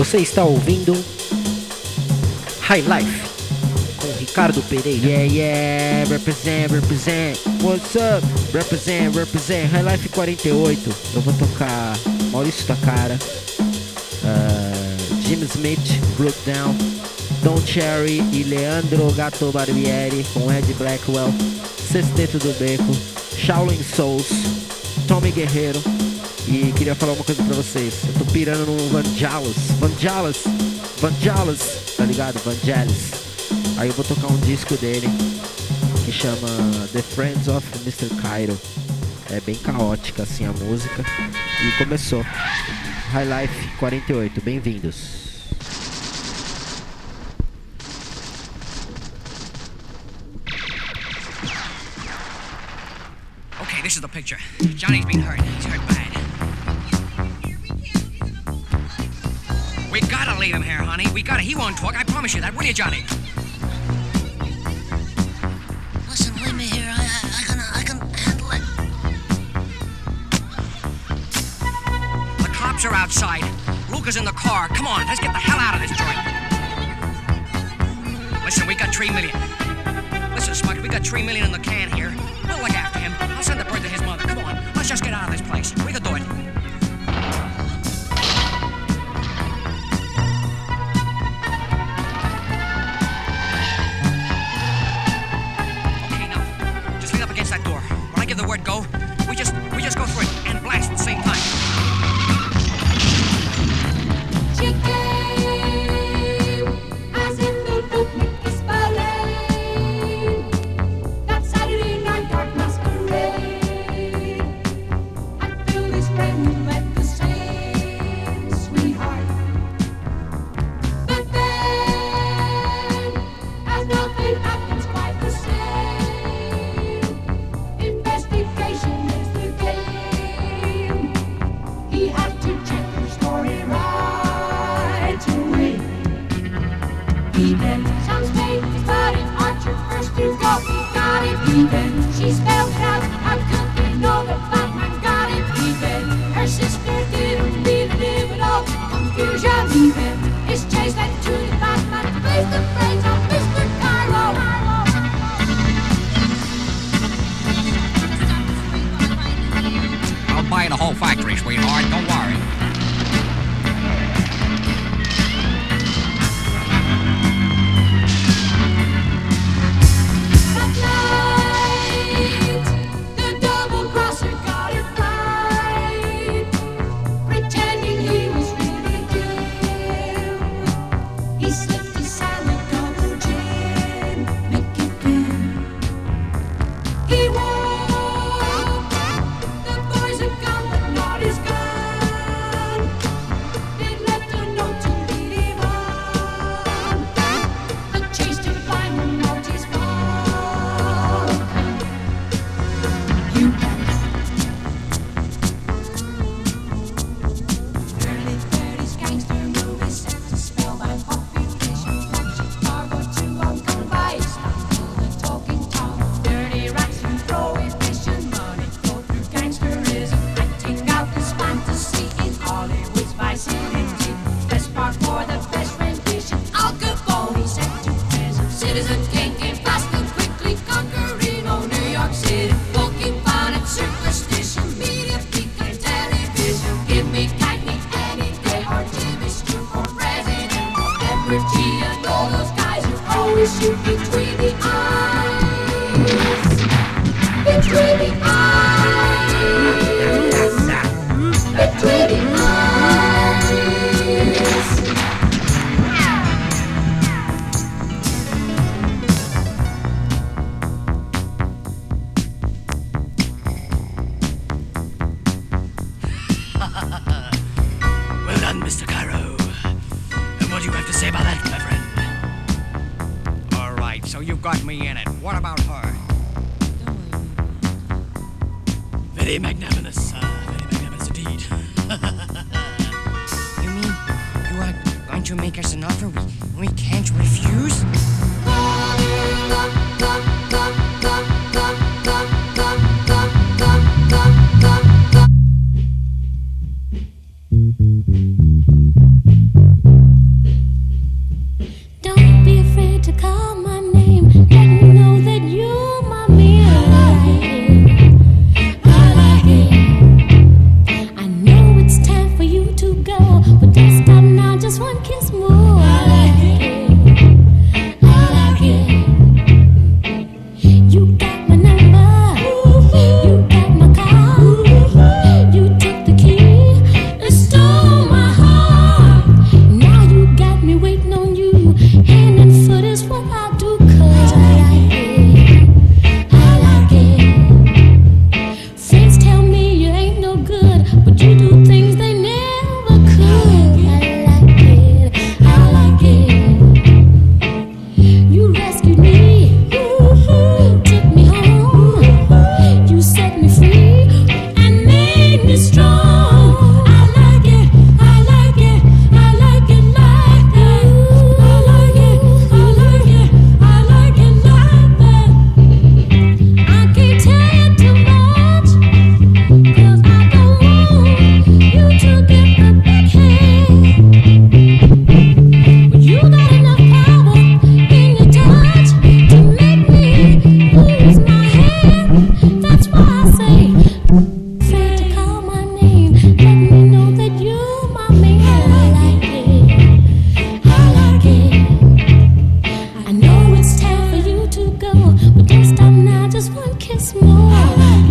Você está ouvindo High Life com Ricardo Pereira. Yeah, yeah, represent, represent. What's up? Represent, represent. High Life 48. Eu vou tocar Maurício Takara, uh, Jim Smith, Brook Down, Don Cherry e Leandro Gato Barbieri com Ed Blackwell, Sexteto do Beco, Shaolin Souls, Tommy Guerreiro. E queria falar uma coisa pra vocês. Eu tô pirando no Vangelis. Vangelis. Vangelis. Tá ligado? Vangelis. Aí eu vou tocar um disco dele que chama The Friends of Mr. Cairo. É bem caótica assim a música. E começou. High Life 48. Bem-vindos. Okay, this is the picture. Johnny's been hurt. He's hurt bad. Leave him here, honey. We gotta. He won't talk. I promise you that, will you, Johnny? Listen, leave me here. I, I, I can, I can handle it. The cops are outside. Luca's in the car. Come on, let's get the hell out of this joint. Listen, we got three million. Listen, Smug, we got three million in the can here. We'll look after him. I'll send the bird to his mother. Come on, let's just get out of this place. We can do it. Amen. Mr. Cairo. And what do you have to say about that, my friend? All right, so you've got me in it. What about her? Very magnanimous, uh, very magnanimous indeed. you mean you are going to make us an offer we, we can't refuse? small.